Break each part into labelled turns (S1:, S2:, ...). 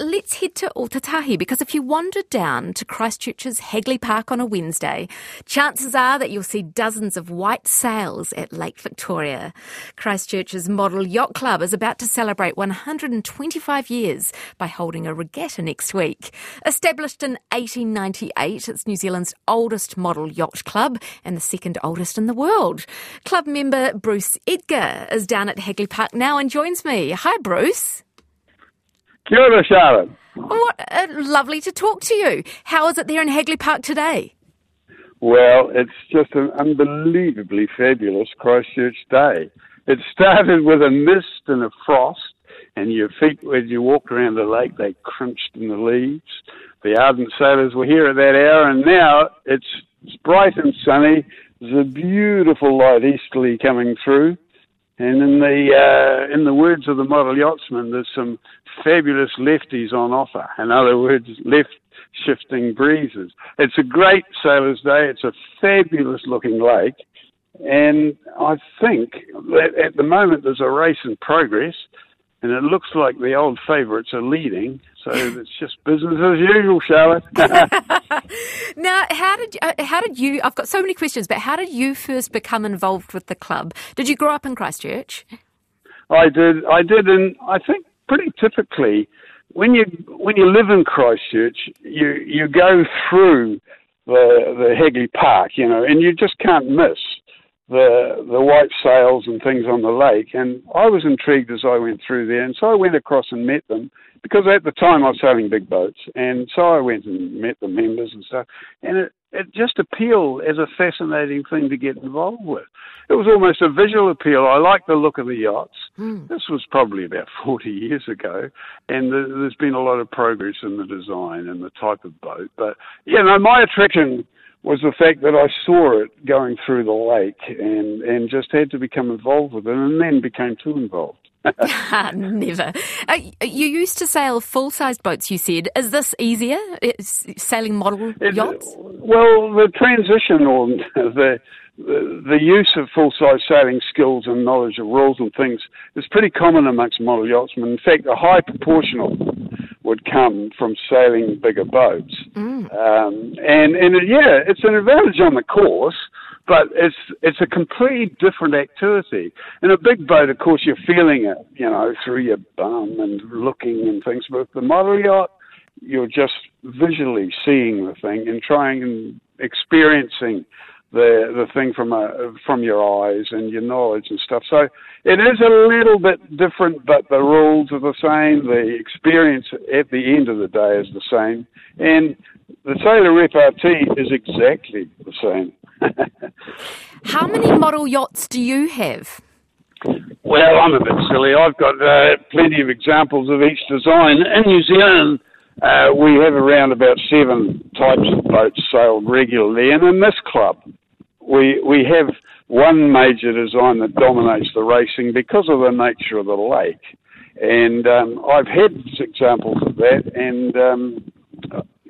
S1: Let's head to Ōtautahi because if you wander down to Christchurch's Hagley Park on a Wednesday, chances are that you'll see dozens of white sails at Lake Victoria. Christchurch's Model Yacht Club is about to celebrate 125 years by holding a regatta next week. Established in 1898, it's New Zealand's oldest model yacht club and the second oldest in the world. Club member Bruce Edgar is down at Hagley Park now and joins me. Hi, Bruce.
S2: Kia ora, Charlotte.
S1: What uh, lovely to talk to you. How is it there in Hagley Park today?
S2: Well, it's just an unbelievably fabulous Christchurch day. It started with a mist and a frost, and your feet, as you walked around the lake, they crunched in the leaves. The ardent sailors were here at that hour, and now it's, it's bright and sunny. There's a beautiful light easterly coming through. And in the uh, in the words of the model yachtsman, there's some fabulous lefties on offer. In other words, left shifting breezes. It's a great sailor's day. It's a fabulous looking lake, and I think that at the moment there's a race in progress, and it looks like the old favourites are leading. So it's just business as usual, Charlotte.
S1: now, how did uh, how did you? I've got so many questions, but how did you first become involved with the club? Did you grow up in Christchurch?
S2: I did. I did, and I think pretty typically when you when you live in Christchurch, you you go through the the Hagley Park, you know, and you just can't miss the the white sails and things on the lake. And I was intrigued as I went through there, and so I went across and met them because at the time I was sailing big boats, and so I went and met the members and stuff, and it it just appealed as a fascinating thing to get involved with. It was almost a visual appeal. I like the look of the yachts. Mm. This was probably about 40 years ago, and there's been a lot of progress in the design and the type of boat. But, you know, my attraction was the fact that I saw it going through the lake and, and just had to become involved with it and then became too involved.
S1: Never. Uh, you used to sail full sized boats, you said. Is this easier, it's sailing model yachts?
S2: well, the transition or the, the, the use of full size sailing skills and knowledge of rules and things is pretty common amongst model yachtsmen. In fact, a high proportion of them would come from sailing bigger boats. Mm. Um, and, and yeah, it's an advantage on the course but it's it's a completely different activity. In a big boat, of course, you're feeling it, you know, through your bum and looking and things. But the model yacht, you're just visually seeing the thing and trying and experiencing the the thing from a, from your eyes and your knowledge and stuff. So it is a little bit different, but the rules are the same. The experience at the end of the day is the same, and the sailor repartee is exactly the same.
S1: How many model yachts do you have?
S2: Well, I'm a bit silly. I've got uh, plenty of examples of each design. In New Zealand, uh, we have around about seven types of boats sailed regularly, and in this club, we we have one major design that dominates the racing because of the nature of the lake. And um, I've had examples of that, and um,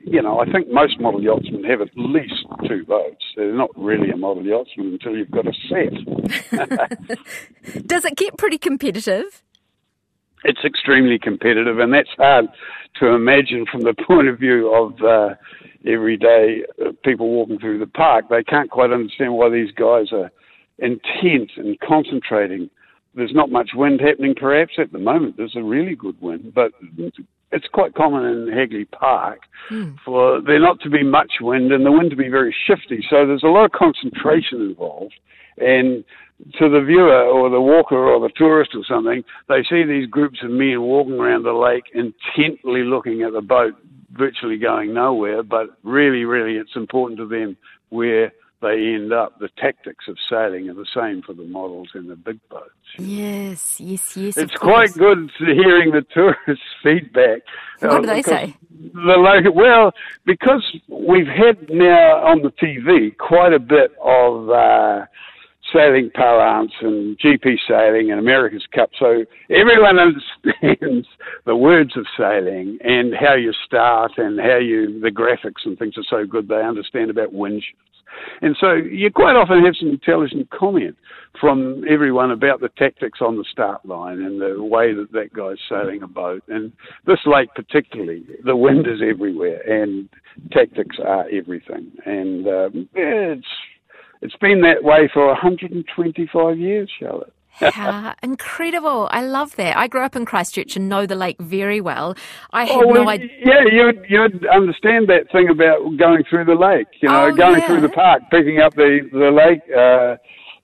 S2: you know, I think most model yachtsmen have at least two boats. They're not really a model yachtsman until you've got a
S1: set. Does it get pretty competitive?
S2: It's extremely competitive, and that's hard to imagine from the point of view of uh, everyday uh, people walking through the park. They can't quite understand why these guys are intent and concentrating. There's not much wind happening, perhaps at the moment. There's a really good wind, but it's quite common in Hagley Park mm. for there not to be much wind and the wind to be very shifty. So there's a lot of concentration involved. And to the viewer or the walker or the tourist or something, they see these groups of men walking around the lake intently looking at the boat, virtually going nowhere. But really, really, it's important to them where they end up. The tactics of sailing are the same for the models in the big boats.
S1: Yes, yes, yes.
S2: It's quite good hearing the tourists' feedback.
S1: What uh, do they say?
S2: The local, well, because we've had now on the TV quite a bit of uh, sailing parlance and GP sailing and America's Cup, so everyone understands the words of sailing and how you start and how you the graphics and things are so good. They understand about wind shifts And so you quite often have some intelligent comment from everyone about the tactics on the start line and the way that that guy's sailing a boat. And this lake, particularly, the wind is everywhere, and tactics are everything. And um, it's it's been that way for 125 years, Charlotte.
S1: How incredible. I love that. I grew up in Christchurch and know the lake very well. I had oh, well, no idea.
S2: Yeah, you'd, you'd understand that thing about going through the lake, you know, oh, going yeah. through the park, picking up the, the lake, uh,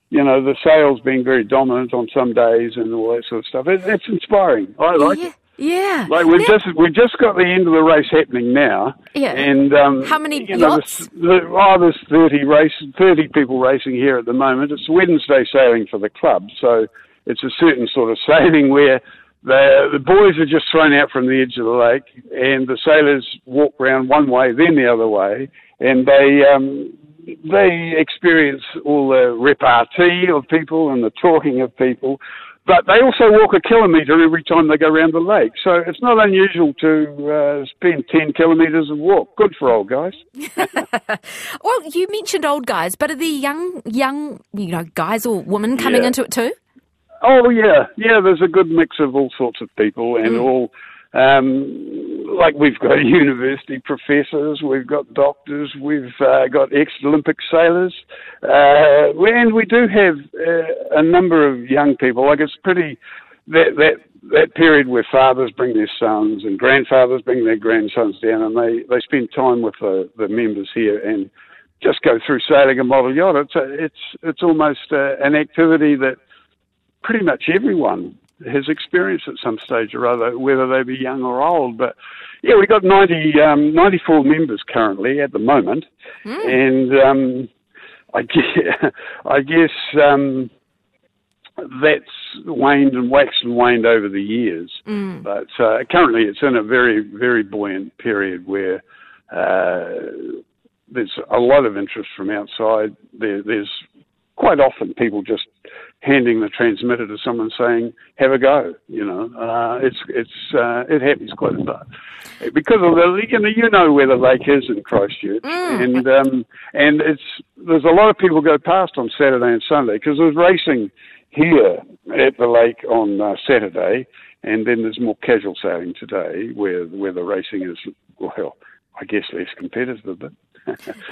S2: you know, the sails being very dominant on some days and all that sort of stuff. It, it's inspiring. I like
S1: yeah.
S2: it.
S1: Yeah.
S2: Like we've just we've just got the end of the race happening now.
S1: Yeah.
S2: And um,
S1: how many you know?
S2: There's, oh, there's thirty race, thirty people racing here at the moment. It's Wednesday sailing for the club, so it's a certain sort of sailing where the the boys are just thrown out from the edge of the lake, and the sailors walk round one way, then the other way, and they um, they experience all the repartee of people and the talking of people. But they also walk a kilometre every time they go around the lake. So it's not unusual to uh, spend 10 kilometres of walk. Good for old guys.
S1: well, you mentioned old guys, but are the young, young, you know, guys or women coming yeah. into it too?
S2: Oh, yeah. Yeah, there's a good mix of all sorts of people and mm. all um, like we've got university professors, we've got doctors, we've uh, got ex-Olympic sailors, uh, and we do have uh, a number of young people. Like it's pretty that that that period where fathers bring their sons and grandfathers bring their grandsons down, and they they spend time with the the members here and just go through sailing a model yacht. It's a, it's it's almost uh, an activity that pretty much everyone has experienced at some stage or other, whether they be young or old. But yeah, we've got 90, um, 94 members currently at the moment, mm. and um, I guess, I guess um, that's waned and waxed and waned over the years. Mm. But uh, currently, it's in a very, very buoyant period where. Uh, there's a lot of interest from outside. There, there's quite often people just handing the transmitter to someone saying, "Have a go." You know, uh, it's it's uh, it happens quite a lot because of the you know you know where the lake is in Christchurch, mm. and um, and it's there's a lot of people go past on Saturday and Sunday because there's racing here at the lake on uh, Saturday, and then there's more casual sailing today where where the racing is well, I guess less competitive, but.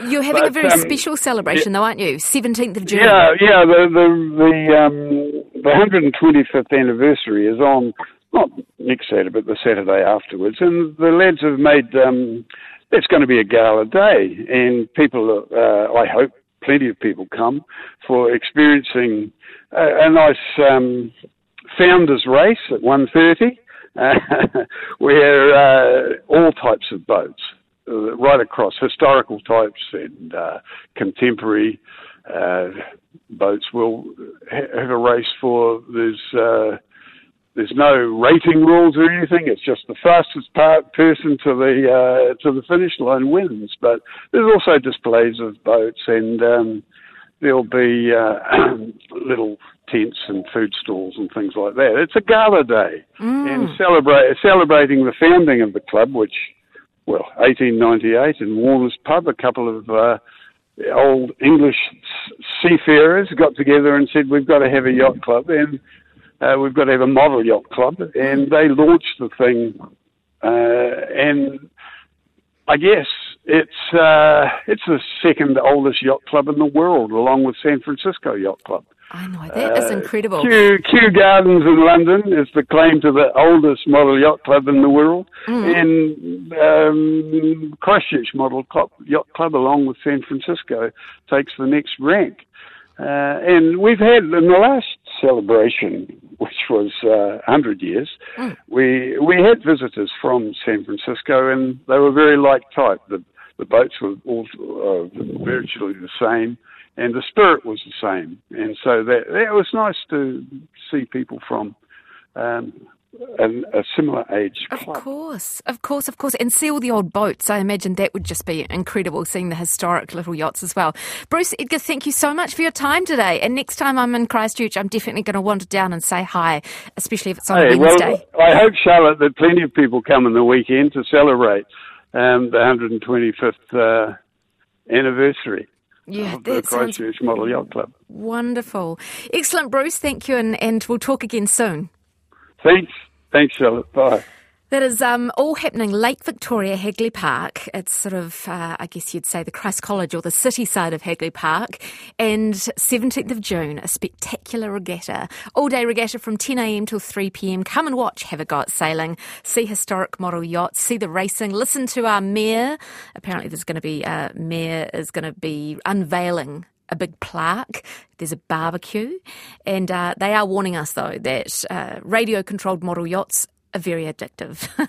S1: You're having but, a very um, special celebration, yeah, though, aren't you? 17th of June.
S2: Yeah, yeah. The the the, um, the 125th anniversary is on not next Saturday, but the Saturday afterwards, and the lads have made. Um, it's going to be a gala day, and people, uh, I hope, plenty of people come for experiencing a, a nice um, founders race at 1.30, uh, where uh, all types of boats right across historical types and uh, contemporary uh, boats will ha- have a race for there's uh, there's no rating rules or anything. It's just the fastest part, person to the uh, to the finish line wins. But there's also displays of boats and um, there'll be uh, little tents and food stalls and things like that. It's a gala day mm. and celebrate celebrating the founding of the club, which well, 1898 in Warner's Pub, a couple of uh, old English seafarers got together and said, we've got to have a yacht club and uh, we've got to have a model yacht club. And they launched the thing. Uh, and I guess it's, uh, it's the second oldest yacht club in the world, along with San Francisco Yacht Club.
S1: I know that is uh, incredible.
S2: Kew, Kew Gardens in London is the claim to the oldest model yacht club in the world, mm. and um, Christchurch Model club, Yacht Club, along with San Francisco, takes the next rank. Uh, and we've had in the last celebration, which was uh, 100 years, mm. we we had visitors from San Francisco, and they were very like type. The the boats were all uh, virtually the same and the spirit was the same. And so that it was nice to see people from um, a, a, similar age
S1: club. Of course, of course, of course, and see all the old boats. I imagine that would just be incredible, seeing the historic little yachts as well. Bruce Edgar, thank you so much for your time today. And next time I'm in Christchurch, I'm definitely going to wander down and say hi, especially if it's on hey, a Wednesday.
S2: Well, I hope Charlotte that plenty of people come on the weekend to celebrate um, the 125th uh, anniversary. yeah, of the Christchurch Model Yacht Club.
S1: Wonderful. Excellent, Bruce. Thank you, and, and we'll talk again soon.
S2: Thanks. Thanks, Charlotte. Bye.
S1: That is um, all happening Lake Victoria, Hagley Park. It's sort of, uh, I guess you'd say, the Christ College or the city side of Hagley Park. And 17th of June, a spectacular regatta. All day regatta from 10am till 3pm. Come and watch, have a go at sailing, see historic model yachts, see the racing, listen to our mayor. Apparently, there's going to be, uh, mayor is going to be unveiling a big plaque. There's a barbecue. And uh, they are warning us, though, that uh, radio controlled model yachts very addictive.